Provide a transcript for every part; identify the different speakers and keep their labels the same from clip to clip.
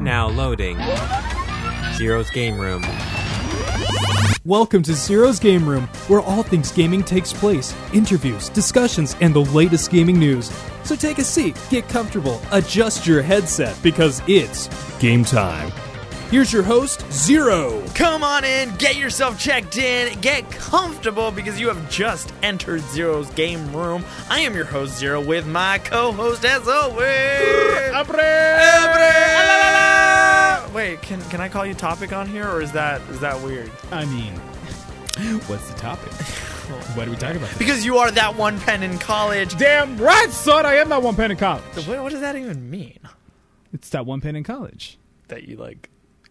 Speaker 1: Now loading. Zero's Game Room.
Speaker 2: Welcome to Zero's Game Room, where all things gaming takes place interviews, discussions, and the latest gaming news. So take a seat, get comfortable, adjust your headset, because it's game time. Here's your host, Zero.
Speaker 3: Come on in, get yourself checked in, get comfortable because you have just entered Zero's game room. I am your host, Zero, with my co host, as always. Abre! Wait, can, can I call you Topic on here, or is that is that weird?
Speaker 2: I mean, what's the topic? what do we talk about?
Speaker 3: Because you are that one pen in college.
Speaker 2: Damn right, son, I am that one pen in college.
Speaker 3: What, what does that even mean?
Speaker 2: It's that one pen in college.
Speaker 3: That you like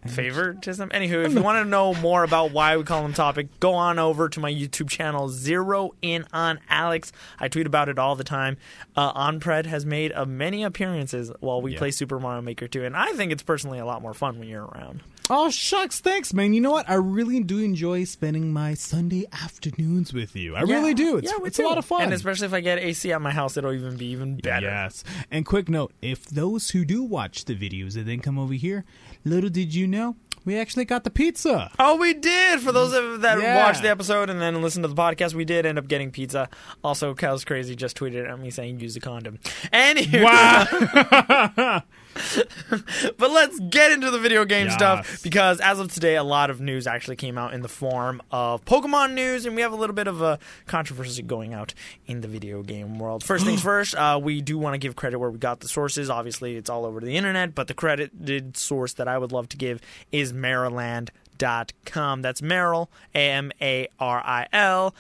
Speaker 3: favoritism. Anywho, if you want to know more about why we call them topic, go on over to my YouTube channel, Zero In on Alex. I tweet about it all the time. Uh, Onpred has made uh, many appearances while we
Speaker 2: Yeah.
Speaker 3: play Super Mario Maker 2, and I think it's personally a lot more fun when you're around.
Speaker 2: Oh shucks, thanks, man. You know what? I really do enjoy spending my Sunday afternoons with you. I really do. It's,
Speaker 3: yeah, we
Speaker 2: it's a lot of fun.
Speaker 3: And especially if I get AC at my house, it'll even be even better.
Speaker 2: Yes. And quick note: if those who do watch the videos and then come over here, little did you know, we actually got the pizza.
Speaker 3: Oh, we did. For those of that
Speaker 2: Yeah.
Speaker 3: watched the episode and then listened to the podcast, we did end up getting pizza. Also, Kyle's crazy just tweeted at me saying use a condom. Anywho,
Speaker 2: Wow.
Speaker 3: but let's get into the video game
Speaker 2: Yes.
Speaker 3: stuff because as of today, a lot of news actually came out in the form of Pokemon news, and we have a little bit of a controversy going out in the video game world. First things first, uh, we do want to give credit where we got the sources. Obviously, it's all over the internet, but the credited source that I would love to give is Maryland.com. That's Merrill, A M A R I L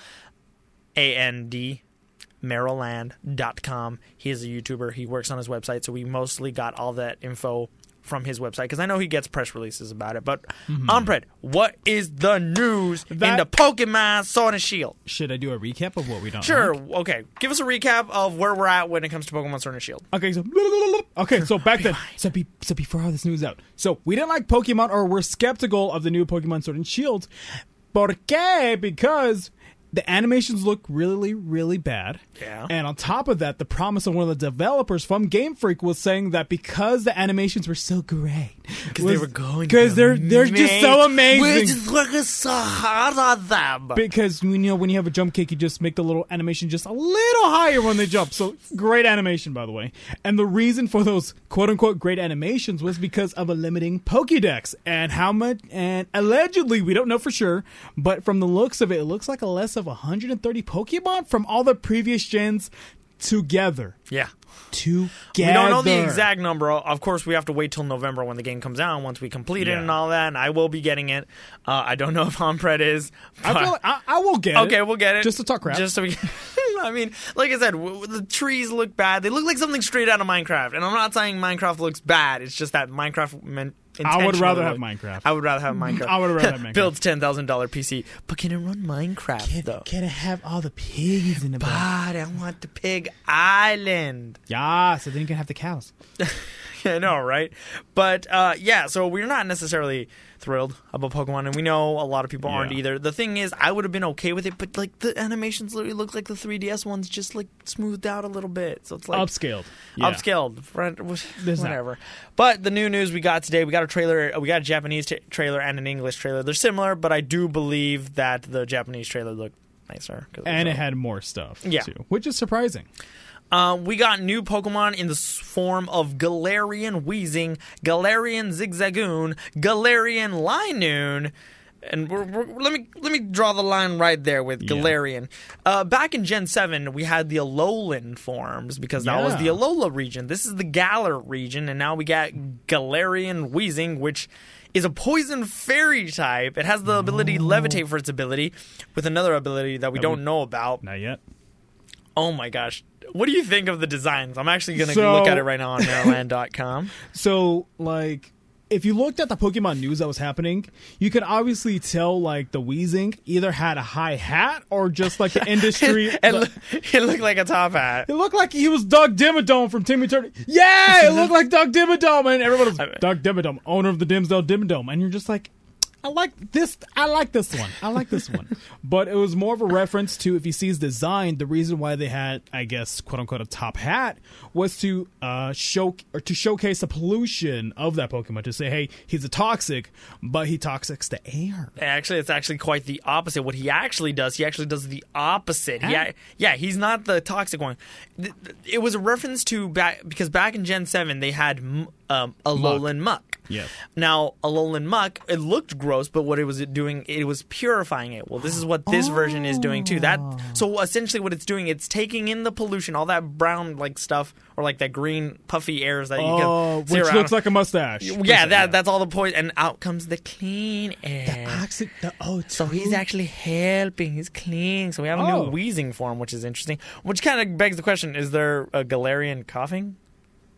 Speaker 3: A N D Maryland.com. He is a YouTuber. He works on his website, so we mostly got all that info from his website because I know he gets press releases about it. But mm-hmm. Ompred, what is the news in the Pokemon Sword and Shield?
Speaker 2: Should I do a recap of what we don't?
Speaker 3: Sure.
Speaker 2: like?
Speaker 3: Okay. Give us a recap of where we're at when it comes to Pokemon Sword and Shield.
Speaker 2: Okay, so okay, so back then, so be, so before all this news out, so we didn't like Pokemon, or we're skeptical of the new Pokemon Sword and Shield. ¿Por qué? Because the animations look really, really bad.
Speaker 3: Yeah.
Speaker 2: And on top of that, the promise of one of the developers from Game Freak was saying that because the animations were so great,
Speaker 3: Because they were going.
Speaker 2: because they're they're just so amazing.
Speaker 3: We're just working so hard on them.
Speaker 2: because you know when you have a jump kick, you just make the little animation just a little higher when they jump. So great animation, by the way. And the reason for those quote unquote great animations was because of a limiting Pokédex and how much. And allegedly, we don't know for sure, but from the looks of it, it looks like a less of 130 Pokemon from all the previous gens together.
Speaker 3: yeah.
Speaker 2: Together.
Speaker 3: We don't know the exact number. Of course, we have to wait till November when the game comes out. Once we complete it
Speaker 2: Yeah.
Speaker 3: and all that, and I will be getting it. Uh, I don't know if Ompred is.
Speaker 2: I feel like I, I will get it.
Speaker 3: Okay, we'll get it.
Speaker 2: Just to talk crap.
Speaker 3: Just so we. I mean, like I said, w- the trees look bad. They look like something straight out of Minecraft. And I'm not saying Minecraft looks bad. It's just that Minecraft meant.
Speaker 2: I would rather have Minecraft.
Speaker 3: I would rather have Minecraft.
Speaker 2: I would rather have Minecraft.
Speaker 3: Builds ten thousand dollar PC, but can it run Minecraft though?
Speaker 2: Can it have all the pigs in the?
Speaker 3: But I want the pig island.
Speaker 2: Yeah, so then you can have the cows.
Speaker 3: I know, right? But uh, yeah, so we're not necessarily thrilled about Pokemon, and we know a lot of people aren't
Speaker 2: Yeah.
Speaker 3: either. The thing is, I would have been okay with it, but like the animations literally look like the 3DS ones, just like smoothed out a little bit. So it's like
Speaker 2: Upscaled. Yeah.
Speaker 3: upscaled, friend,
Speaker 2: There's that.
Speaker 3: whatever. But the new news we got today, we got a trailer, we got a Japanese t- trailer and an English trailer. They're similar, but I do believe that the Japanese trailer looked nicer. 'cause
Speaker 2: and
Speaker 3: was
Speaker 2: it had more stuff
Speaker 3: Yeah.
Speaker 2: too, which is surprising.
Speaker 3: Uh, we got new Pokemon in the form of Galarian Weezing, Galarian Zigzagoon, Galarian Linoone. And we're, we're, let me let me draw the line right there with
Speaker 2: Yeah.
Speaker 3: Galarian. Uh, back in Gen Seven, we had the Alolan forms because that was the Alola region. This is the Galar region, and now we got Galarian Weezing, which is a poison fairy type. It has the ability to levitate for its ability, with another ability that we don't
Speaker 2: we-
Speaker 3: know about.
Speaker 2: Not yet.
Speaker 3: Oh my gosh. What do you think of the designs? I'm actually going to
Speaker 2: So-
Speaker 3: look at it right now on Maryland.com.
Speaker 2: So, like, if you looked at the Pokemon news that was happening, you could obviously tell like the Weezing either had a high hat or just like the industry.
Speaker 3: it, it looked like a top hat.
Speaker 2: It looked like he was Doug Dimmadome from Timmy Turner. Yeah, it looked like Doug Dimmadome, and everyone was Doug Dimmadome, owner of the Dimsdale Dimmadome, and you're just like, I like this. I like this one. I like this one. But it was more of a reference to if you see his design, the reason why they had, I guess, quote unquote, a top hat was to uh, show or to showcase the pollution of that Pokemon. To say, hey, he's a toxic, but he toxics the air.
Speaker 3: Actually, it's actually quite the opposite. What he actually does, he actually does the opposite. Yeah, yeah, he's not the toxic one. It was a reference to back because back in Gen Seven they had um, Alolan Muck.
Speaker 2: Yes.
Speaker 3: Now, Alolan Muck, it looked gross, but what it was doing, it was purifying it. Well, this is what this version is doing too. That oh. so essentially, what it's doing, it's taking in the pollution, all that brown like stuff, or like that green puffy airs that you
Speaker 2: Oh,
Speaker 3: can see
Speaker 2: which
Speaker 3: around.
Speaker 2: looks like a mustache.
Speaker 3: yeah, that that's all the point, and out comes the clean air.
Speaker 2: toxic. The, oh,
Speaker 3: So he's actually helping. He's cleaning. So we have a
Speaker 2: Oh.
Speaker 3: new Weezing form, which is interesting. Which kind of begs the question: Is there a Galarian Koffing?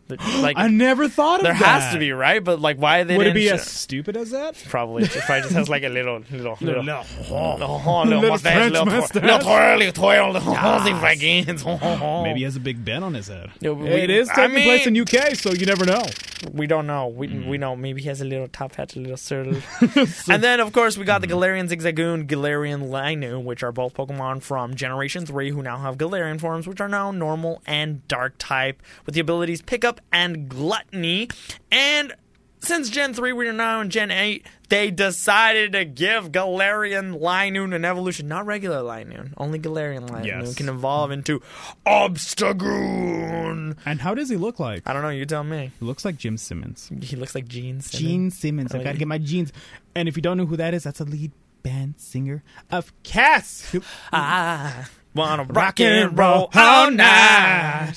Speaker 3: Like
Speaker 2: I never thought of that.
Speaker 3: there
Speaker 2: that.
Speaker 3: has to be, right? But like, why they
Speaker 2: Would it be as stupid as that?
Speaker 3: Probably. It probably just has like a little, little, little,
Speaker 2: Little-
Speaker 3: little, oh, little,
Speaker 2: Little
Speaker 3: mustache,
Speaker 2: French
Speaker 3: little, twirl,
Speaker 2: mustache.
Speaker 3: little twirl, little twirl, little horsey fraggins.
Speaker 2: Maybe he has a big bend on his head.
Speaker 3: Yeah, we-
Speaker 2: it is
Speaker 3: I
Speaker 2: taking place in
Speaker 3: mean-
Speaker 2: UK, so you never know.
Speaker 3: We don't know. We mm-hmm. we know. Maybe he has a little top hat, a little turtle. and then, of course, we got the mm-hmm. Galarian Zigzagoon, Galarian Linoone, which are both Pokemon from Generation 3 who now have Galarian forms, which are now normal and dark type, with the abilities Pickup and Gluttony. And since Gen 3, we are now in Gen 8, they decided to give Galarian Linoone an evolution. Not regular Linoone, only Galarian Linoone
Speaker 2: Yes.
Speaker 3: can evolve into Obstagoon.
Speaker 2: And how does he look like?
Speaker 3: I don't know, you tell me.
Speaker 2: He looks like Jim Simmons.
Speaker 3: He looks like Gene Simmons.
Speaker 2: Gene Simmons. I
Speaker 3: Oh,
Speaker 2: gotta get my jeans. And if you don't know who that is, that's a lead band singer of KISS. Who-
Speaker 3: I wanna rock
Speaker 2: Rock
Speaker 3: and roll all night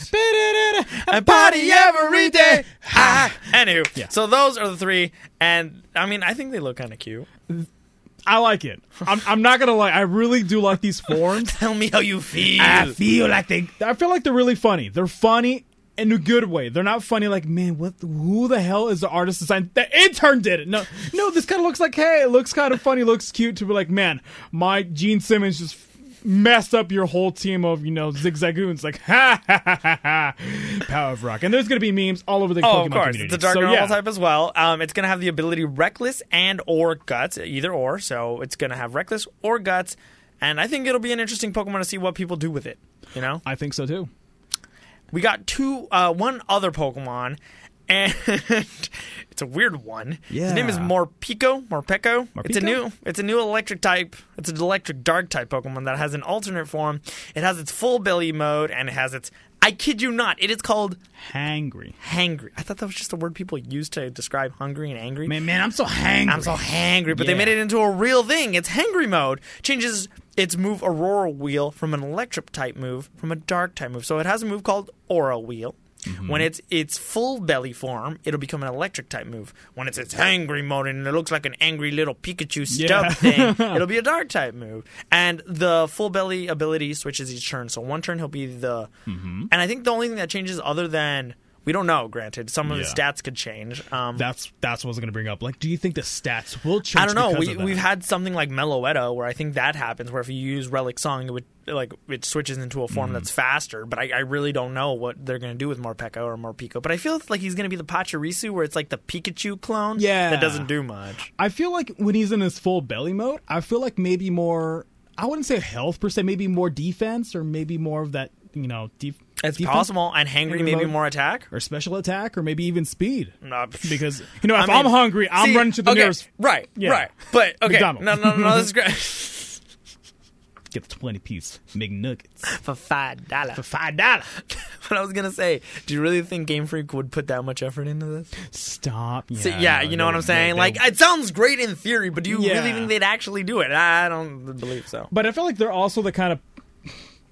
Speaker 3: and party every day. Ah. Anywho,
Speaker 2: Yeah.
Speaker 3: so those are the three, and I mean, I think they look kind of cute.
Speaker 2: I like it. I'm, I'm not gonna lie. I really do like these forms.
Speaker 3: Tell me how you feel.
Speaker 2: I feel like they. I feel like they're really funny. They're funny in a good way. They're not funny like, man, what? Who the hell is the artist design? The intern did it. No, no. This kind of looks like, hey, it looks kind of funny, looks cute. To be like, man, my Gene Simmons just messed up your whole team of you know zigzagoons. Like, ha ha ha ha ha. Power of rock. And there's gonna be memes all over the
Speaker 3: Oh,
Speaker 2: Pokemon
Speaker 3: of course,
Speaker 2: community.
Speaker 3: it's a dark
Speaker 2: so,
Speaker 3: normal
Speaker 2: yeah.
Speaker 3: type as well. Um, it's gonna have the ability Reckless and or Guts, either or. So it's gonna have Reckless or Guts, and I think it'll be an interesting Pokemon to see what people do with it. You know.
Speaker 2: I think so too.
Speaker 3: We got two uh, one other pokemon and it's a weird one Yeah. his name is
Speaker 2: Yeah.
Speaker 3: morpico morpeko it's a new it's a new electric type it's an electric dark type pokemon that has an alternate form it has its full belly mode and it has its i kid you not it is called
Speaker 2: Hangry.
Speaker 3: hangry i thought that was just a word people use to describe hungry and angry
Speaker 2: Man, man, I'm so hangry.
Speaker 3: I'm so hangry, but they made it into a real thing. It's hangry mode. Changes its move Aurora Wheel from an electric type move from a dark type move. So it has a move called Aura Wheel.
Speaker 2: Mm-hmm.
Speaker 3: When it's its full belly form, it'll become an electric type move. When it's its angry mode and it looks like an angry little Pikachu stub
Speaker 2: Yeah.
Speaker 3: thing, it'll be a dark type move. And the full belly ability switches each turn. So one turn he'll be the,
Speaker 2: Mm-hmm.
Speaker 3: and I think the only thing that changes other than we don't know. Granted, some of the stats could change. Um,
Speaker 2: That's that's what I was gonna bring up. Like, do you think the stats will change?
Speaker 3: I don't know. We we've had something like Meloetta where I think that happens where if you use Relic Song, it would like it switches into a form
Speaker 2: Mm-hmm.
Speaker 3: that's faster. But I, I really don't know what they're going to do with Morpeko or Morpico. But I feel like he's going to be the Pachirisu where it's like the Pikachu clone.
Speaker 2: Yeah.
Speaker 3: that doesn't do much.
Speaker 2: I feel like when he's in his full belly mode, I feel like maybe more. I wouldn't say health per se, maybe more defense or maybe more of that, you know, def-
Speaker 3: It's
Speaker 2: defense
Speaker 3: possible. And Hangry
Speaker 2: Hangry
Speaker 3: maybe
Speaker 2: mode.
Speaker 3: more attack.
Speaker 2: or special attack or maybe even speed.
Speaker 3: No,
Speaker 2: Because you know, if
Speaker 3: I
Speaker 2: I'm
Speaker 3: mean,
Speaker 2: hungry, I'm
Speaker 3: see,
Speaker 2: running to the
Speaker 3: okay,
Speaker 2: nearest.
Speaker 3: Right,
Speaker 2: Yeah.
Speaker 3: right. But okay,
Speaker 2: McDonald's.
Speaker 3: no, no, no, no. This is great.
Speaker 2: Get the twenty piece McNuggets
Speaker 3: For five dollars.
Speaker 2: for five dollars.
Speaker 3: But I was gonna say, do you really think Game Freak would put that much effort into this?
Speaker 2: Stop. Yeah,
Speaker 3: So, yeah, you know what I'm saying.
Speaker 2: they-
Speaker 3: like,
Speaker 2: they-
Speaker 3: it sounds great in theory, but do you
Speaker 2: Yeah.
Speaker 3: really think they'd actually do it? I don't believe so.
Speaker 2: but I feel like they're also the kind of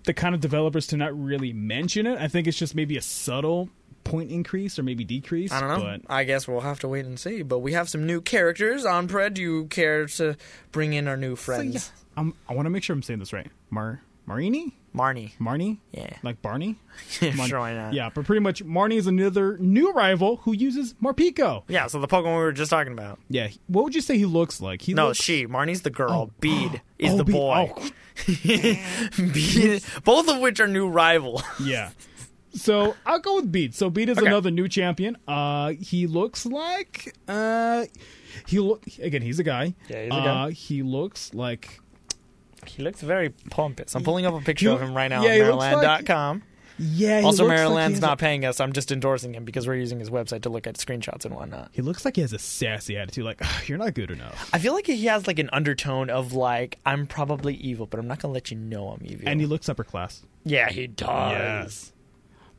Speaker 2: the kind of developers to not really mention it. I think it's just maybe a subtle point increase or maybe decrease.
Speaker 3: I don't know.
Speaker 2: But
Speaker 3: I guess we'll have to wait and see. But we have some new characters on Pred. Do you care to bring in our new
Speaker 2: So,
Speaker 3: friends?
Speaker 2: yeah, I'm, I want to make sure I'm saying this right. Mar Marini,
Speaker 3: Marnie.
Speaker 2: Marnie,
Speaker 3: Yeah.
Speaker 2: like Barney.
Speaker 3: sure, why not?
Speaker 2: Yeah, but pretty much Marnie is another new rival who uses Marpico.
Speaker 3: Yeah, so the Pokemon we were just talking about.
Speaker 2: Yeah, what would you say he looks like? He
Speaker 3: No,
Speaker 2: looks,
Speaker 3: she. Marnie's the girl. Oh, Bede is
Speaker 2: Oh,
Speaker 3: the
Speaker 2: Be-
Speaker 3: boy.
Speaker 2: oh,
Speaker 3: Bede, both of which are new rival.
Speaker 2: yeah. So I'll go with Beat. So Beat is
Speaker 3: Okay.
Speaker 2: another new champion. Uh, he looks like uh, he look again. He's a guy.
Speaker 3: Yeah, he's a
Speaker 2: uh. He looks like
Speaker 3: He looks very pompous. I'm pulling up a picture
Speaker 2: He-
Speaker 3: of him right now
Speaker 2: yeah, he
Speaker 3: on
Speaker 2: looks like-
Speaker 3: Maryland.com.
Speaker 2: yeah.
Speaker 3: Also,
Speaker 2: looks like
Speaker 3: Maryland's not
Speaker 2: A,
Speaker 3: paying us. I'm just endorsing him because we're using his website to look at screenshots and whatnot.
Speaker 2: he looks like he has a sassy attitude. Like you're not good enough.
Speaker 3: I feel like he has like an undertone of like I'm probably evil, but I'm not gonna let you know I'm evil.
Speaker 2: And he looks upper class.
Speaker 3: yeah, he does.
Speaker 2: Yes.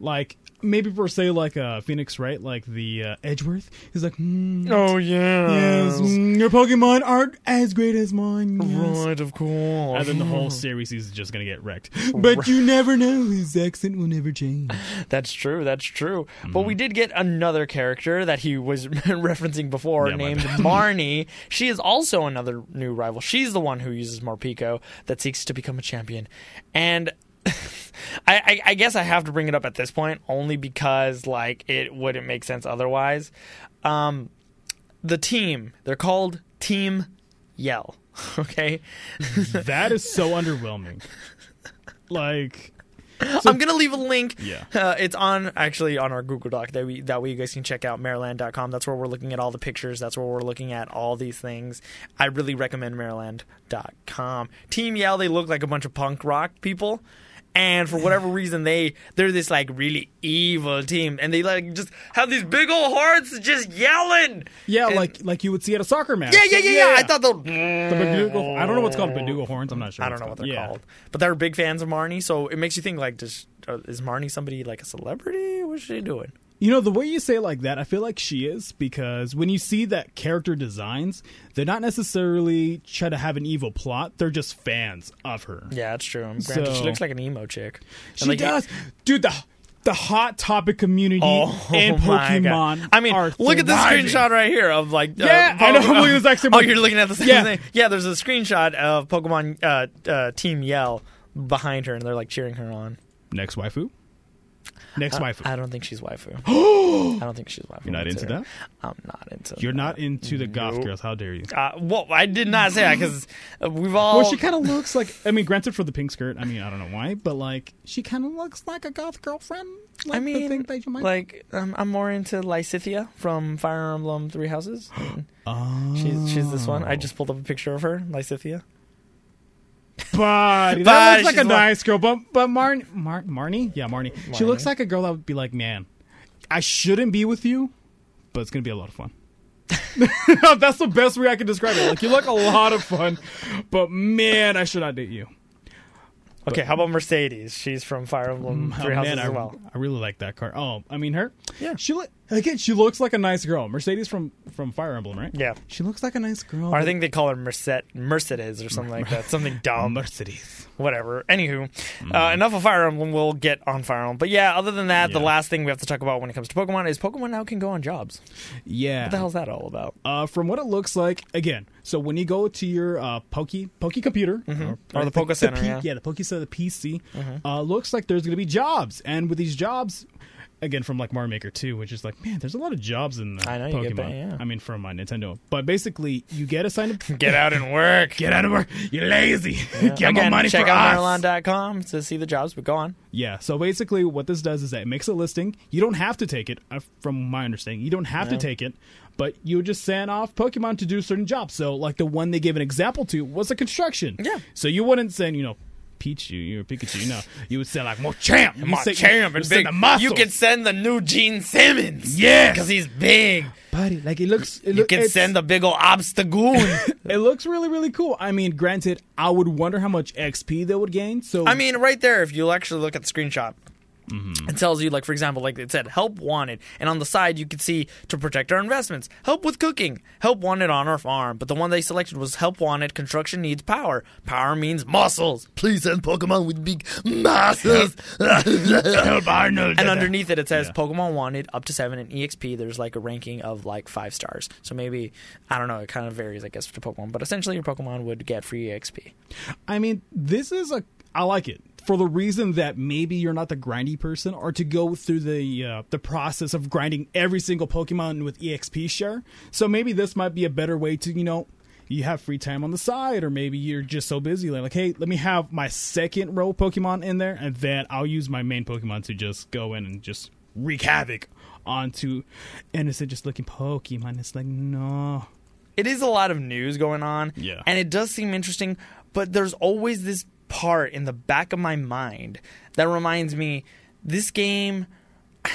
Speaker 2: Like maybe per se like uh, Phoenix, right? Like the uh, Edgeworth. He's like, mm,
Speaker 3: Oh yeah.
Speaker 2: yes, mm, your Pokemon aren't as great as mine. yes."
Speaker 3: Right, of course.
Speaker 2: And then the whole series is just gonna get wrecked. But you never know; his accent will never change.
Speaker 3: That's true. That's true.
Speaker 2: Mm-hmm.
Speaker 3: But we did get another character that he was referencing before,
Speaker 2: Yeah,
Speaker 3: named Marnie. She is also another new rival. She's the one who uses Morpeko that seeks to become a champion, and. I, I, I guess I have to bring it up at this point only because like it wouldn't make sense otherwise. Um, the team they're called Team Yell. Okay,
Speaker 2: That is so underwhelming. Like,
Speaker 3: I'm gonna leave a link.
Speaker 2: Yeah.
Speaker 3: uh, it's on actually on our Google Doc that we that way you guys can check out Maryland.com. That's where we're looking at all the pictures. That's where we're looking at all these things. I really recommend Maryland.com. Team Yell, they look like a bunch of punk rock people. And for whatever reason, they they're this like really evil team, and they like just have these big old hearts just yelling.
Speaker 2: yeah,
Speaker 3: And-
Speaker 2: like like you would see at a soccer match.
Speaker 3: yeah, yeah, yeah, yeah. I thought the
Speaker 2: the I don't know what's called Badugo horns. I'm not sure.
Speaker 3: I don't know
Speaker 2: it's
Speaker 3: what they're
Speaker 2: Yeah.
Speaker 3: called, but they're big fans of Marnie. So it makes you think like, does uh, is Marnie somebody like a celebrity? What's she doing?
Speaker 2: You know, the way you say it like that, I feel like she is because when you see that character designs, they're not necessarily try to have an evil plot. They're just fans of her.
Speaker 3: Yeah, that's true. Granted, she looks like an emo chick. And,
Speaker 2: She
Speaker 3: like,
Speaker 2: does, dude. The the hot topic community
Speaker 3: Oh God.
Speaker 2: Pokemon.
Speaker 3: I mean, look at this screenshot right here of like. uh,
Speaker 2: Yeah, I know, I'm looking at the same
Speaker 3: Oh, you're looking at the same
Speaker 2: Yeah.
Speaker 3: thing. Yeah, there's a screenshot of Pokemon uh, uh, Team Yell behind her, and they're like cheering her on.
Speaker 2: Next waifu. Next waifu.
Speaker 3: I don't think she's waifu. I don't think she's waifu.
Speaker 2: You're not into that.
Speaker 3: I'm not into.
Speaker 2: You're
Speaker 3: that.
Speaker 2: not into the goth
Speaker 3: Nope.
Speaker 2: girls. How dare you?
Speaker 3: Uh, well, I did not say that because we've all.
Speaker 2: Well, she kind of looks like. I mean, granted for the pink skirt. I mean, I don't know why, but like, she kind of looks like a goth girlfriend. Like
Speaker 3: I
Speaker 2: the
Speaker 3: mean,
Speaker 2: thing that you might.
Speaker 3: like um, I'm more into Lysithea from Fire Emblem Three Houses.
Speaker 2: oh,
Speaker 3: she's she's this one. I just pulled up a picture of her, Lysithea.
Speaker 2: But
Speaker 3: But
Speaker 2: that looks like a nice girl. But but Marnie, Mar- Marnie, yeah, Marnie. She looks like a girl that would be like, man, I shouldn't be with you, but it's gonna be a lot of fun. That's the best way I can describe it. Like you look a lot of fun, but man, I should not date you.
Speaker 3: Okay, how about Mercedes? She's from Fire Emblem mm,
Speaker 2: Oh,
Speaker 3: Three Houses
Speaker 2: man, I,
Speaker 3: as well.
Speaker 2: I really like that car. Oh, I mean her.
Speaker 3: Yeah.
Speaker 2: She look again. She looks like a nice girl. Mercedes from from Fire Emblem, right?
Speaker 3: Yeah.
Speaker 2: She looks like a nice girl.
Speaker 3: Or I think they call her Merced- Mercedes or something like that. Something dumb.
Speaker 2: Mercedes.
Speaker 3: Whatever. Anywho, uh, enough of Fire Emblem. We'll get on Fire Emblem. But yeah, other than that, the last thing we have to talk about when it comes to Pokemon is Pokemon now can go on jobs.
Speaker 2: Yeah.
Speaker 3: What the hell's that all about?
Speaker 2: Uh, from what it looks like, again, so when you go to your uh, Poke Poke computer
Speaker 3: Or the Poke Center,
Speaker 2: P-
Speaker 3: yeah.
Speaker 2: yeah, the Poke Center, the PC, uh, looks like there's going to be jobs, and with these jobs, again from like Mario Maker 2, which is like, man, there's a lot of jobs in the
Speaker 3: I know, you
Speaker 2: Pokemon.
Speaker 3: get paid, yeah.
Speaker 2: I mean, from my Nintendo, but basically, you get assigned. A-
Speaker 3: Get out and work.
Speaker 2: Get out of work! You're lazy. Get
Speaker 3: Again,
Speaker 2: more money
Speaker 3: check
Speaker 2: for
Speaker 3: out
Speaker 2: us.
Speaker 3: Maryland.com to see the jobs, but go on.
Speaker 2: Yeah. So basically, what this does is that it makes a listing. You don't have to take it, uh, from my understanding. You don't have to take it, but you would just send off Pokemon to do certain jobs. So, like the one they gave an example to was a construction.
Speaker 3: Yeah.
Speaker 2: So you wouldn't send, you know, Pichu, you're Pikachu. No, you would send like. You
Speaker 3: My
Speaker 2: say-
Speaker 3: champ and
Speaker 2: send
Speaker 3: big. You can send the new Gene Simmons.
Speaker 2: Yeah,
Speaker 3: because he's big.
Speaker 2: buddy. Like it looks. It
Speaker 3: You can send the big old Obstagoon.
Speaker 2: It looks really, really cool. I mean, granted, I would wonder how much XP they would gain. So
Speaker 3: I mean, right there, if you actually look at the screenshot, Mm-hmm. it tells you, like, for example, like it said, help wanted. And on the side, you could see to protect our investments, help with cooking, help wanted on our farm. But the one they selected was help wanted, construction needs power. Power means muscles. Please send Pokemon with big muscles. and underneath it, it says
Speaker 2: Yeah.
Speaker 3: Pokemon wanted up to seven. And EXP, there's like a ranking of like five stars. So maybe, I don't know, it kind of varies, I guess, to Pokemon. But essentially, your Pokemon would get free EXP.
Speaker 2: I mean, this is a. I like it for the reason that maybe you're not the grindy person, or to go through the uh, the process of grinding every single Pokemon with EXP share. So maybe this might be a better way to you know you have free time on the side, or maybe you're just so busy, like, like, hey, let me have my second row Pokemon in there, and then I'll use my main Pokemon to just go in and just wreak havoc onto innocent, just looking Pokemon. It's like, no.
Speaker 3: it is a lot of news going on.
Speaker 2: Yeah.
Speaker 3: And it does seem interesting, but there's always this part in the back of my mind that reminds me this game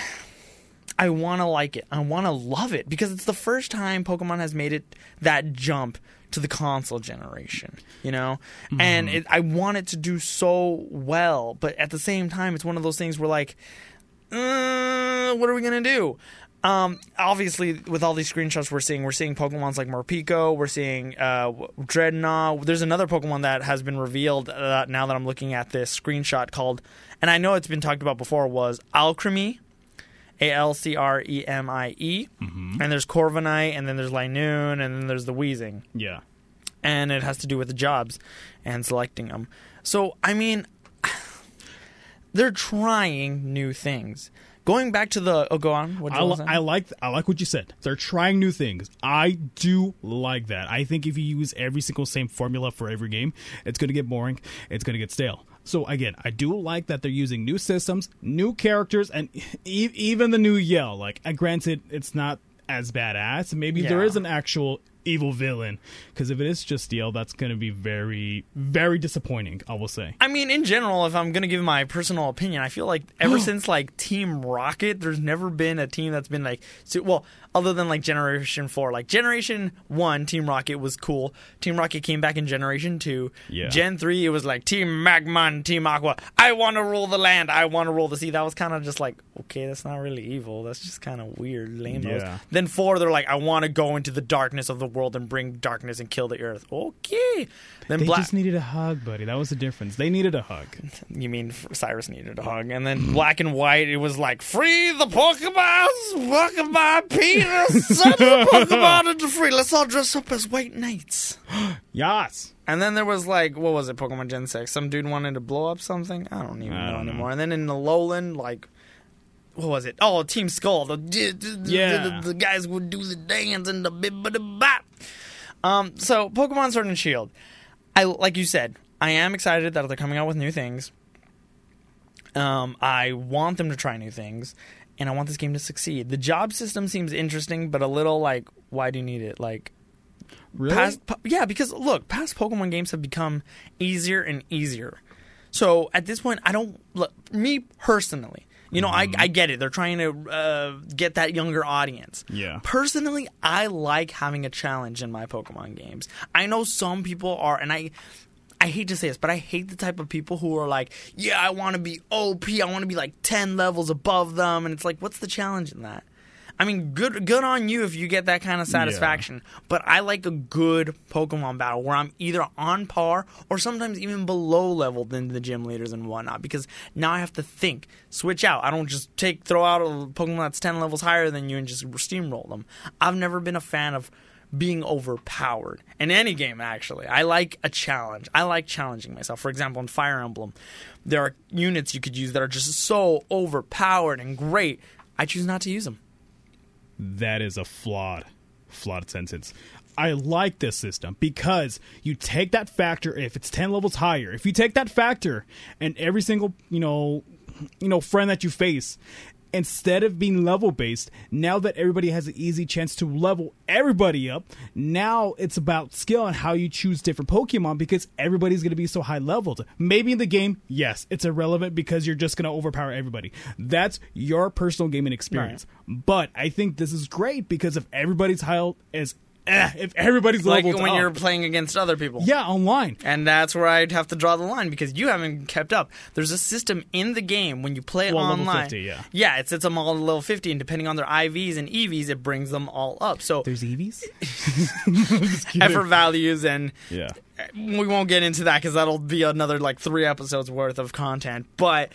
Speaker 3: I want to like it. I want to love it because it's the first time Pokemon has made it that jump to the console generation, you know? And it, I want it to do so well, but at the same time, it's one of those things where, like, uh, what are we going to do? Um, obviously, with all these screenshots we're seeing, we're seeing Pokemons like Morpeko, we're seeing uh, Drednaw. There's another Pokemon that has been revealed uh, now that I'm looking at this screenshot called, and I know it's been talked about before, was Alcremie. A L C R E M I E, and there's Corviknight, and then there's Linoone, and then there's the Weezing
Speaker 2: Yeah.
Speaker 3: and it has to do with the jobs and selecting them. So, I mean, they're trying new things. Going back to the oh, go on. What
Speaker 2: I, li- I like I like what you said. They're trying new things. I do like that. I think if you use every single same formula for every game, it's going to get boring. It's going to get stale. So again, I do like that they're using new systems, new characters, and e- even the new Yell. Like, uh, granted, it's not as badass. Maybe there
Speaker 3: Yeah.
Speaker 2: is an actual evil villain. Because if it is just Yell, that's going to be very, very disappointing. I will say.
Speaker 3: I mean, in general, if I'm gonna give my personal opinion, I feel like ever since like Team Rocket, there's never been a team that's been like, so, well, other than like Generation Four. Like Generation One, Team Rocket was cool. Team Rocket came back in Generation Two.
Speaker 2: Yeah.
Speaker 3: Gen Three, it was like Team Magma and Team Aqua. I want to rule the land. I want to rule the sea. That was kind of just like, okay, that's not really evil. That's just kind of weird, lame.
Speaker 2: Yeah.
Speaker 3: Then four, they're like, I want to go into the darkness of the world and bring darkness and kill the earth. Okay. Then
Speaker 2: They
Speaker 3: Black.
Speaker 2: just needed a hug, buddy. That was the difference. They needed a hug.
Speaker 3: You mean Cyrus needed a hug, and then black and white. It was like free the Pokemons, Pokemon penis, send the Pokemon into free. Let's all dress up as white knights.
Speaker 2: Yas.
Speaker 3: And then there was like, what was it? Pokemon Gen Six. Some dude wanted to blow up something. I don't even
Speaker 2: I
Speaker 3: know
Speaker 2: don't know.
Speaker 3: anymore. And then in the Lowland, like. What was it? Oh, Team Skull. The, the, the-
Speaker 2: Yeah.
Speaker 3: the, the guys would do the dance and the bip the bop. Um, so Pokemon Sword and Shield. I like you said, I am excited that they're coming out with new things. Um, I want them to try new things, and I want this game to succeed. The job system seems interesting, but a little like, why do you need it? Like,
Speaker 2: Really?
Speaker 3: past, yeah, because look, past Pokemon games have become easier and easier. So at this point, I don't. Look, me personally, you know, I, I get it. They're trying to uh, get that younger audience.
Speaker 2: Yeah.
Speaker 3: Personally, I like having a challenge in my Pokemon games. I know some people are, and I. I hate to say this, but I hate the type of people who are like, "Yeah, I want to be OP. I want to be like ten levels above them," and it's like, what's the challenge in that? I mean, good good on you if you get that kind of satisfaction. But I like a good Pokemon battle where I'm either on par or sometimes even below level than the gym leaders and whatnot. Because now I have to think, switch out. I don't just take throw out a Pokemon that's ten levels higher than you and just steamroll them. I've never been a fan of being overpowered in any game actually. I like a challenge. I like challenging myself. For example in fire emblem there are units you could use that are just so overpowered and great i choose not to use them
Speaker 2: that is a flawed flawed sentence. I like this system because you take that factor if it's 10 levels higher if you take that factor and every single you know you know friend that you face instead of being level based now that everybody has an easy chance to level everybody up now it's about skill and how you choose different pokemon because everybody's going to be so high leveled maybe in the game yes it's irrelevant because you're just going to overpower everybody. That's your personal gaming experience. But I think this is great because if everybody's high as eh, if everybody's
Speaker 3: like
Speaker 2: leveled
Speaker 3: when
Speaker 2: up,
Speaker 3: you're playing against other people
Speaker 2: yeah online.
Speaker 3: and that's where I'd have to draw the line because you haven't kept up. There's a system in the game when you play
Speaker 2: Well, level
Speaker 3: online.
Speaker 2: 50, yeah.
Speaker 3: yeah, it sets them all to level 50, and depending on their IVs and EVs, it brings them all up. So
Speaker 2: There's Eevees.
Speaker 3: effort values and
Speaker 2: Yeah.
Speaker 3: we won't get into that because that'll be another like three episodes worth of content. But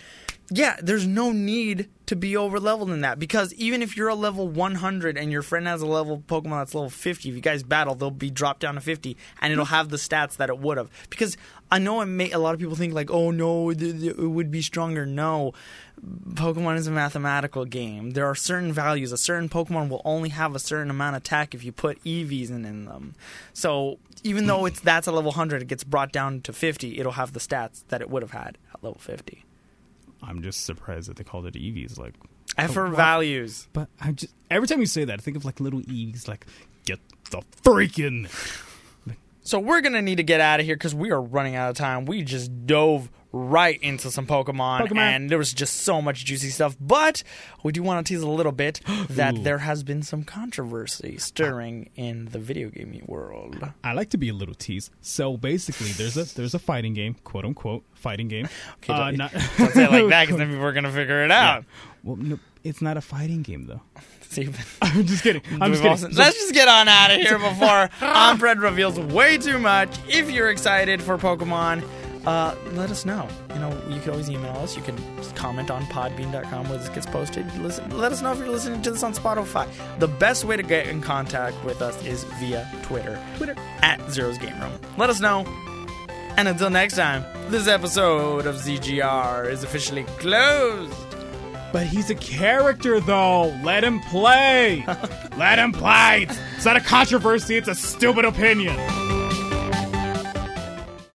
Speaker 3: yeah, there's no need to be over leveled in that because even if you're a level 100 and your friend has a level Pokemon that's level 50, if you guys battle, they'll be dropped down to 50 and it'll have the stats that it would have. Because I know it may, a lot of people think like, oh no, it would be stronger. No, Pokemon is a mathematical game. There are certain values. A certain Pokemon will only have a certain amount of attack if you put EVs in, in them. So even though it's that's a level 100, it gets brought down to 50. It'll have the stats that it would have had at level 50.
Speaker 2: I'm just surprised that they called it Eevees. Like,
Speaker 3: Effort values.
Speaker 2: but I just every time you say that, I think of like little Eevees. Like, get the freaking.
Speaker 3: So we're gonna need to get out of here because we are running out of time. We just dove right into some Pokemon,
Speaker 2: Pokemon.
Speaker 3: and there was just so much juicy stuff. But we do want to tease a little bit that
Speaker 2: Ooh.
Speaker 3: there has been some controversy stirring in the video gaming world.
Speaker 2: I like to be a little tease. So basically, there's a there's a fighting game, quote unquote fighting game.
Speaker 3: Okay,
Speaker 2: Uh,
Speaker 3: don't,
Speaker 2: not-
Speaker 3: don't say it like that because then people are gonna figure it out.
Speaker 2: Well, no, it's not a fighting game though. I'm just kidding. I'm just kidding.
Speaker 3: let's just get on out of here before Omfred reveals way too much. If you're excited for Pokemon, uh, let us know. You know, you can always email us. You can comment on podbean.com where this gets posted. Listen, let us know if you're listening to this on Spotify. The best way to get in contact with us is via Twitter. Twitter at Zero's Game Room. Let us know. And until next time, this episode of ZGR is officially closed.
Speaker 2: But he's a character, though. Let him play. Let him play. It's not a controversy. It's a stupid opinion.